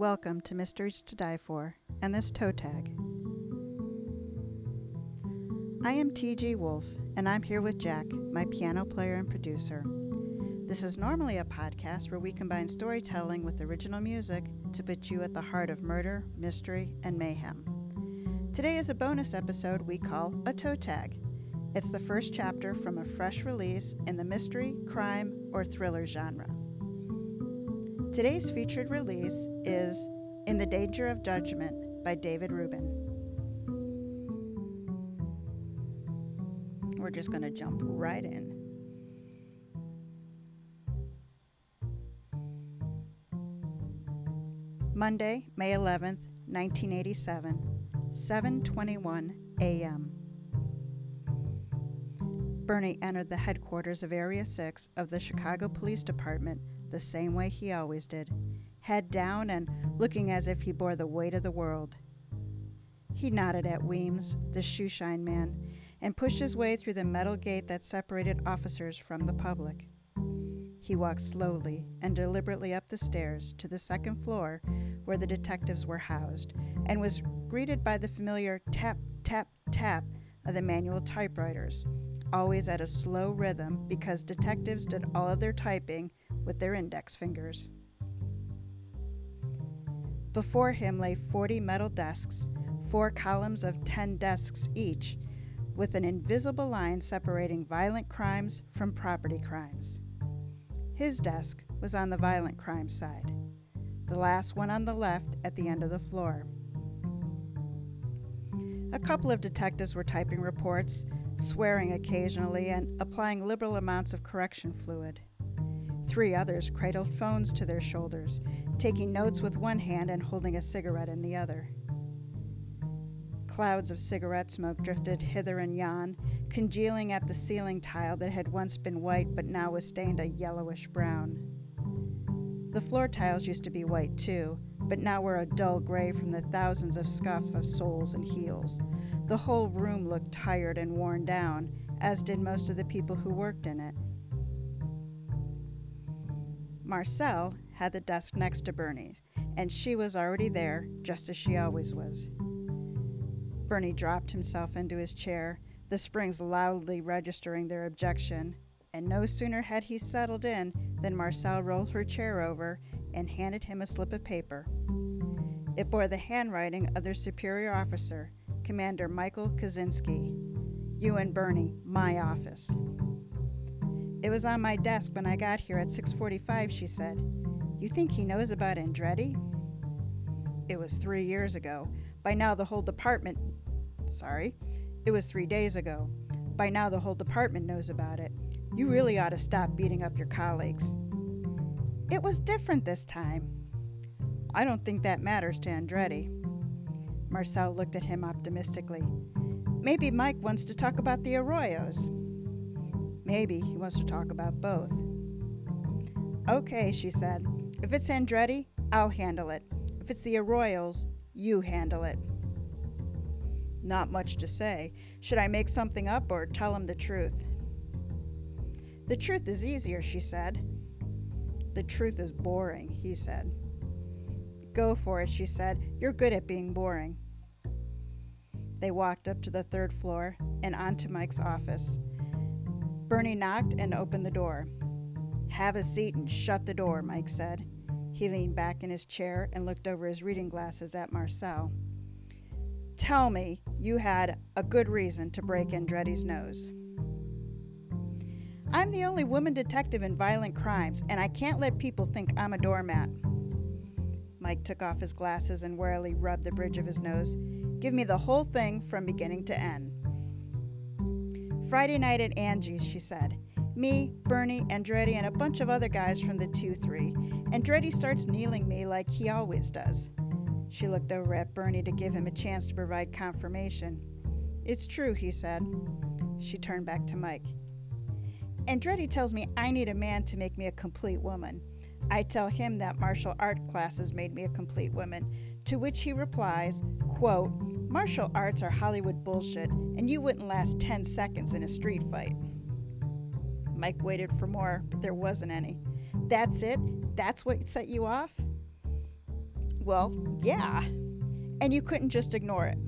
Welcome to Mysteries to Die For and this toe tag. I am T.G. Wolf, and I'm here with Jack, my piano player and producer. This is normally a podcast where we combine storytelling with original music to put you at the heart of murder, mystery, and mayhem. Today is a bonus episode we call a toe tag. It's the first chapter from a fresh release in the mystery, crime, or thriller genre. Today's featured release is In the Danger of Judgment by David Rubin. We're just going to jump right in. Monday, May 11th, 1987, 7:21 a.m. Bernie entered the headquarters of Area 6 of the Chicago Police Department the same way he always did, head down and looking as if he bore the weight of the world. He nodded at Weems, the shoeshine man, and pushed his way through the metal gate that separated officers from the public. He walked slowly and deliberately up the stairs to the second floor where the detectives were housed and was greeted by the familiar tap, tap, tap of the manual typewriters, always at a slow rhythm because detectives did all of their typing with their index fingers. Before him lay 40 metal desks, four columns of 10 desks each, with an invisible line separating violent crimes from property crimes. His desk was on the violent crime side, the last one on the left at the end of the floor. A couple of detectives were typing reports, swearing occasionally, and applying liberal amounts of correction fluid. Three others cradled phones to their shoulders, taking notes with one hand and holding a cigarette in the other. Clouds of cigarette smoke drifted hither and yon, congealing at the ceiling tile that had once been white but now was stained a yellowish brown. The floor tiles used to be white too, but now were a dull gray from the thousands of scuff of soles and heels. The whole room looked tired and worn down, as did most of the people who worked in it. Marcel had the desk next to Bernie's, and she was already there, just as she always was. Bernie dropped himself into his chair, the springs loudly registering their objection, and no sooner had he settled in than Marcel rolled her chair over and handed him a slip of paper. It bore the handwriting of their superior officer, Commander Michael Kaczynski. You and Bernie, my office. It was on my desk when I got here at 6:45, she said. You think he knows about Andretti? It was 3 years ago. By now the whole department Sorry. It was 3 days ago. By now the whole department knows about it. You really ought to stop beating up your colleagues. It was different this time. I don't think that matters to Andretti. Marcel looked at him optimistically. Maybe Mike wants to talk about the Arroyos. Maybe he wants to talk about both. Okay, she said. If it's Andretti, I'll handle it. If it's the Arroyos, you handle it. Not much to say. Should I make something up or tell him the truth? The truth is easier, she said. The truth is boring, he said. Go for it, she said. You're good at being boring. They walked up to the third floor and onto Mike's office. Bernie knocked and opened the door. Have a seat and shut the door, Mike said. He leaned back in his chair and looked over his reading glasses at Marcel. Tell me you had a good reason to break Andretti's nose. I'm the only woman detective in violent crimes, and I can't let people think I'm a doormat. Mike took off his glasses and warily rubbed the bridge of his nose. Give me the whole thing from beginning to end. Friday night at Angie's, she said. Me, Bernie, Andretti, and a bunch of other guys from the 2 3. Andretti starts kneeling me like he always does. She looked over at Bernie to give him a chance to provide confirmation. It's true, he said. She turned back to Mike. Andretti tells me I need a man to make me a complete woman. I tell him that martial art classes made me a complete woman, to which he replies, quote, Martial arts are Hollywood bullshit, and you wouldn't last 10 seconds in a street fight. Mike waited for more, but there wasn't any. That's it? That's what set you off? Well, yeah. And you couldn't just ignore it.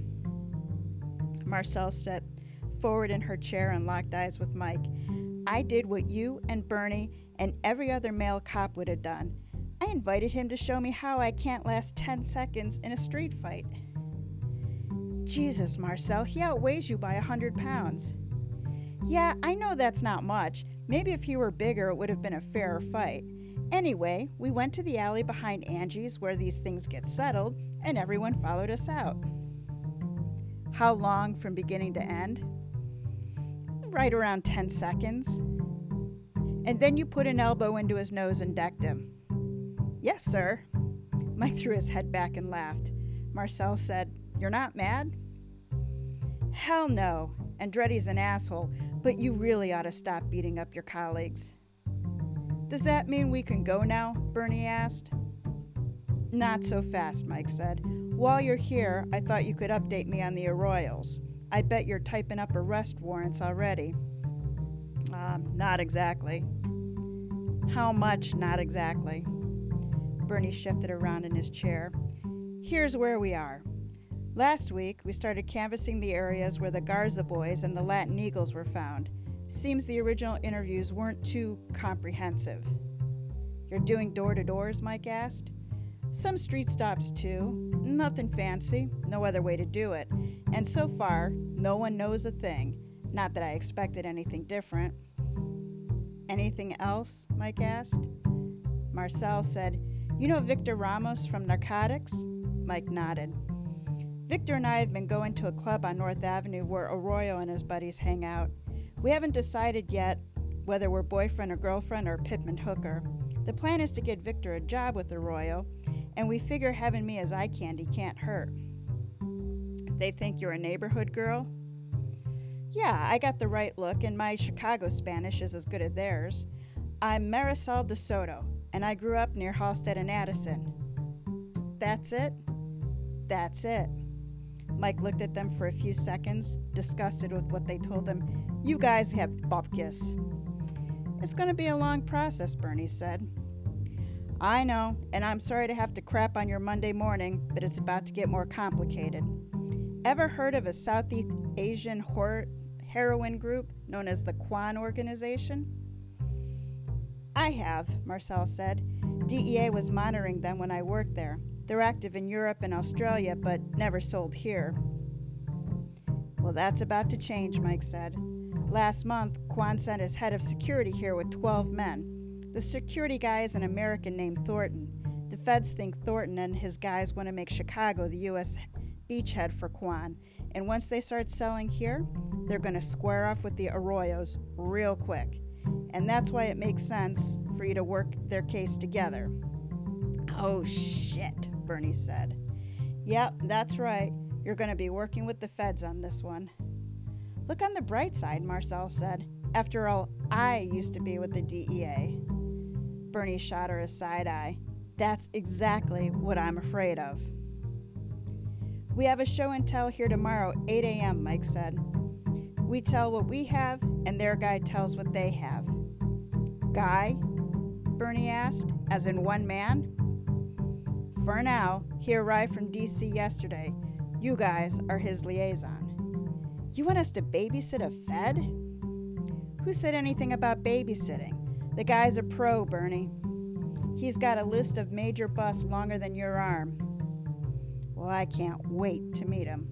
Marcel sat forward in her chair and locked eyes with Mike. I did what you and Bernie and every other male cop would have done. I invited him to show me how I can't last 10 seconds in a street fight. Jesus, Marcel, he outweighs you by a hundred pounds. Yeah, I know that's not much. Maybe if he were bigger, it would have been a fairer fight. Anyway, we went to the alley behind Angie's where these things get settled, and everyone followed us out. How long from beginning to end? Right around 10 seconds. And then you put an elbow into his nose and decked him. Yes, sir. Mike threw his head back and laughed. Marcel said, You're not mad? Hell no. Andretti's an asshole, but you really ought to stop beating up your colleagues. Does that mean we can go now? Bernie asked. Not so fast, Mike said. While you're here, I thought you could update me on the Arroyos. I bet you're typing up arrest warrants already. Um, not exactly. How much, not exactly? Bernie shifted around in his chair. Here's where we are. Last week, we started canvassing the areas where the Garza boys and the Latin Eagles were found. Seems the original interviews weren't too comprehensive. You're doing door to doors? Mike asked. Some street stops too. Nothing fancy, no other way to do it. And so far, no one knows a thing. Not that I expected anything different. Anything else? Mike asked. Marcel said, You know Victor Ramos from Narcotics? Mike nodded. Victor and I have been going to a club on North Avenue where Arroyo and his buddies hang out. We haven't decided yet whether we're boyfriend or girlfriend or Pittman hooker. The plan is to get Victor a job with Arroyo, and we figure having me as eye candy can't hurt. They think you're a neighborhood girl? Yeah, I got the right look, and my Chicago Spanish is as good as theirs. I'm Marisol de Soto, and I grew up near Halsted and Addison. That's it? That's it. Mike looked at them for a few seconds, disgusted with what they told him. You guys have bupkis. It's going to be a long process, Bernie said. I know, and I'm sorry to have to crap on your Monday morning, but it's about to get more complicated. Ever heard of a Southeast Asian heroin group known as the Kwan Organization? I have, Marcel said. DEA was monitoring them when I worked there. They're active in Europe and Australia, but never sold here. Well, that's about to change, Mike said. Last month, Kwan sent his head of security here with 12 men. The security guy is an American named Thornton. The feds think Thornton and his guys want to make Chicago the U.S. beachhead for Kwan, and once they start selling here, they're going to square off with the Arroyos real quick. And that's why it makes sense for you to work their case together. Oh, shit, Bernie said. Yep, that's right. You're going to be working with the feds on this one. Look on the bright side, Marcel said. After all, I used to be with the DEA. Bernie shot her a side eye. That's exactly what I'm afraid of. We have a show and tell here tomorrow, 8 a.m., Mike said. We tell what we have, and their guy tells what they have. Guy? Bernie asked, as in one man? For now, he arrived from DC yesterday. You guys are his liaison. You want us to babysit a Fed? Who said anything about babysitting? The guy's a pro, Bernie. He's got a list of major busts longer than your arm. Well, I can't wait to meet him.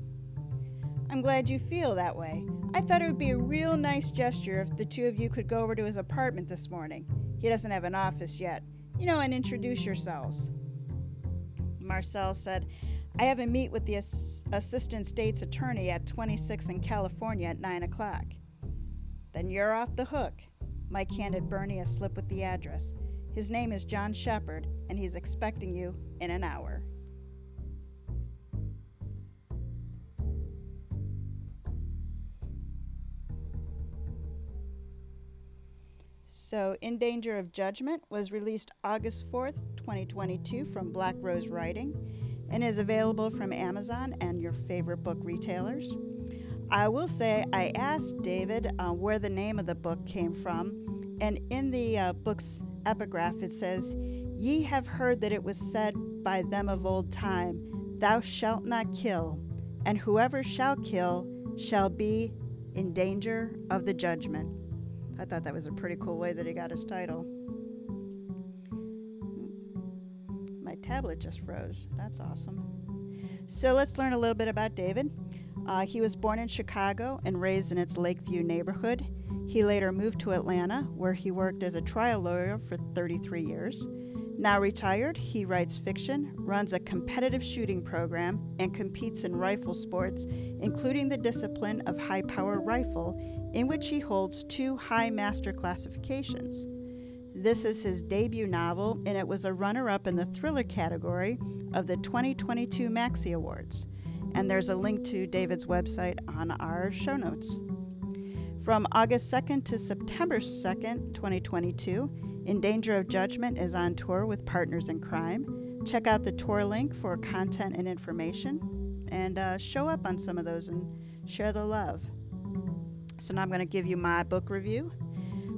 I'm glad you feel that way. I thought it would be a real nice gesture if the two of you could go over to his apartment this morning. He doesn't have an office yet. You know, and introduce yourselves. Marcel said, I have a meet with the ass- assistant state's attorney at 26 in California at 9 o'clock. Then you're off the hook. Mike handed Bernie a slip with the address. His name is John Shepard, and he's expecting you in an hour. So, In Danger of Judgment was released August 4th, 2022, from Black Rose Writing and is available from Amazon and your favorite book retailers. I will say, I asked David uh, where the name of the book came from, and in the uh, book's epigraph it says, Ye have heard that it was said by them of old time, Thou shalt not kill, and whoever shall kill shall be in danger of the judgment. I thought that was a pretty cool way that he got his title. My tablet just froze. That's awesome. So let's learn a little bit about David. Uh, he was born in Chicago and raised in its Lakeview neighborhood. He later moved to Atlanta, where he worked as a trial lawyer for 33 years. Now retired, he writes fiction, runs a competitive shooting program, and competes in rifle sports, including the discipline of high power rifle, in which he holds two high master classifications. This is his debut novel, and it was a runner up in the thriller category of the 2022 Maxy Awards. And there's a link to David's website on our show notes. From August 2nd to September 2nd, 2022, in Danger of Judgment is on tour with Partners in Crime. Check out the tour link for content and information, and uh, show up on some of those and share the love. So, now I'm going to give you my book review.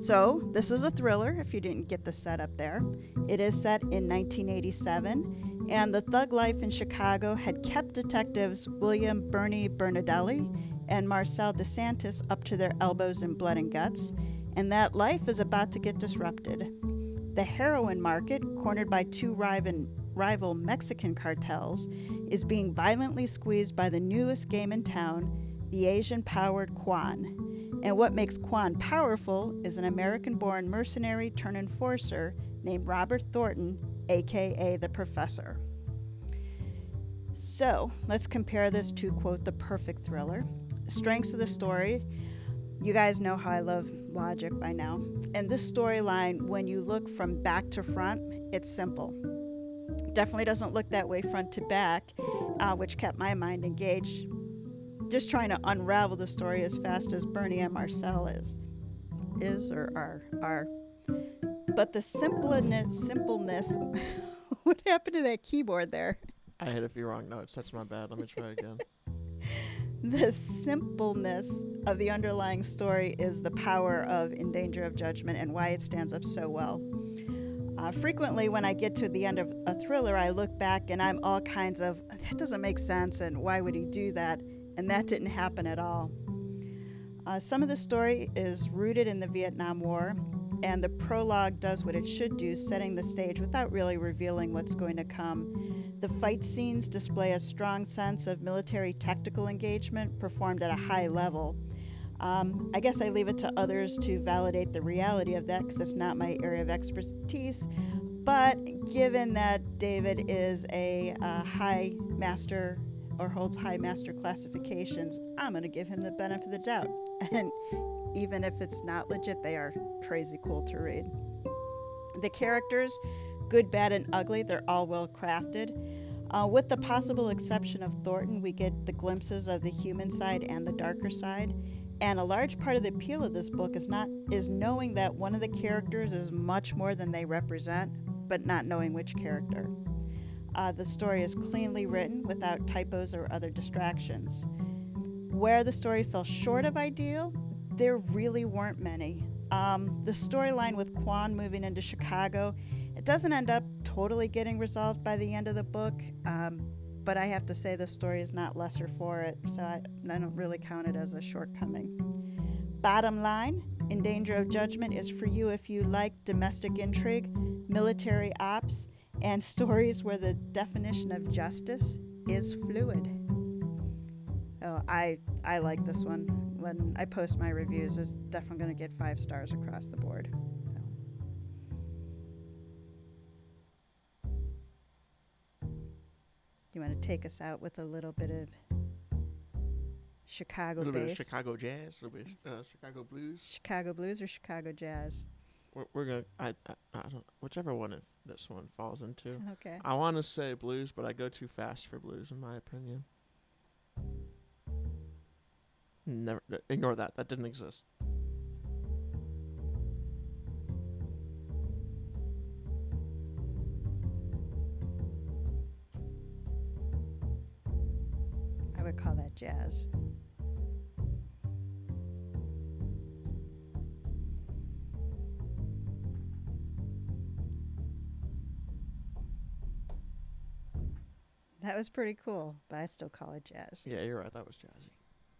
So, this is a thriller, if you didn't get the setup there. It is set in 1987, and the thug life in Chicago had kept detectives William Bernie Bernadelli and Marcel DeSantis up to their elbows in blood and guts and that life is about to get disrupted. The heroin market, cornered by two rival, rival Mexican cartels, is being violently squeezed by the newest game in town, the Asian powered Quan. And what makes Quan powerful is an American born mercenary turned enforcer named Robert Thornton, aka the Professor. So let's compare this to, quote, the perfect thriller. Strengths of the story you guys know how I love logic by now. And this storyline, when you look from back to front, it's simple. Definitely doesn't look that way front to back, uh, which kept my mind engaged, just trying to unravel the story as fast as Bernie and Marcel is. Is or are. Are. But the simpleness, simpleness what happened to that keyboard there? I hit a few wrong notes. That's my bad. Let me try again. the simpleness of the underlying story is the power of In Danger of Judgment and why it stands up so well. Uh, frequently, when I get to the end of a thriller, I look back and I'm all kinds of, that doesn't make sense, and why would he do that? And that didn't happen at all. Uh, some of the story is rooted in the Vietnam War, and the prologue does what it should do, setting the stage without really revealing what's going to come. The fight scenes display a strong sense of military tactical engagement performed at a high level. Um, I guess I leave it to others to validate the reality of that because it's not my area of expertise. But given that David is a uh, high master or holds high master classifications, I'm going to give him the benefit of the doubt. And even if it's not legit, they are crazy cool to read. The characters, good, bad, and ugly, they're all well crafted. Uh, with the possible exception of Thornton, we get the glimpses of the human side and the darker side. And a large part of the appeal of this book is not is knowing that one of the characters is much more than they represent, but not knowing which character. Uh, the story is cleanly written without typos or other distractions. Where the story fell short of ideal, there really weren't many. Um, the storyline with Quan moving into Chicago, it doesn't end up totally getting resolved by the end of the book, um, but I have to say the story is not lesser for it, so I, I don't really count it as a shortcoming. Bottom line, In Danger of Judgment is for you if you like domestic intrigue, military ops, and stories where the definition of justice is fluid. Oh, I I like this one. When I post my reviews, it's definitely going to get five stars across the board. So. You want to take us out with a little bit of Chicago A little bass? bit of Chicago jazz, a little bit of uh, Chicago blues. Chicago blues or Chicago jazz? We're, we're gonna, I, I, I don't, whichever one if this one falls into. Okay. I want to say blues, but I go too fast for blues, in my opinion. Never uh, ignore that. That didn't exist. I would call that jazz. That was pretty cool, but I still call it jazz. Yeah, you're right. That was jazzy.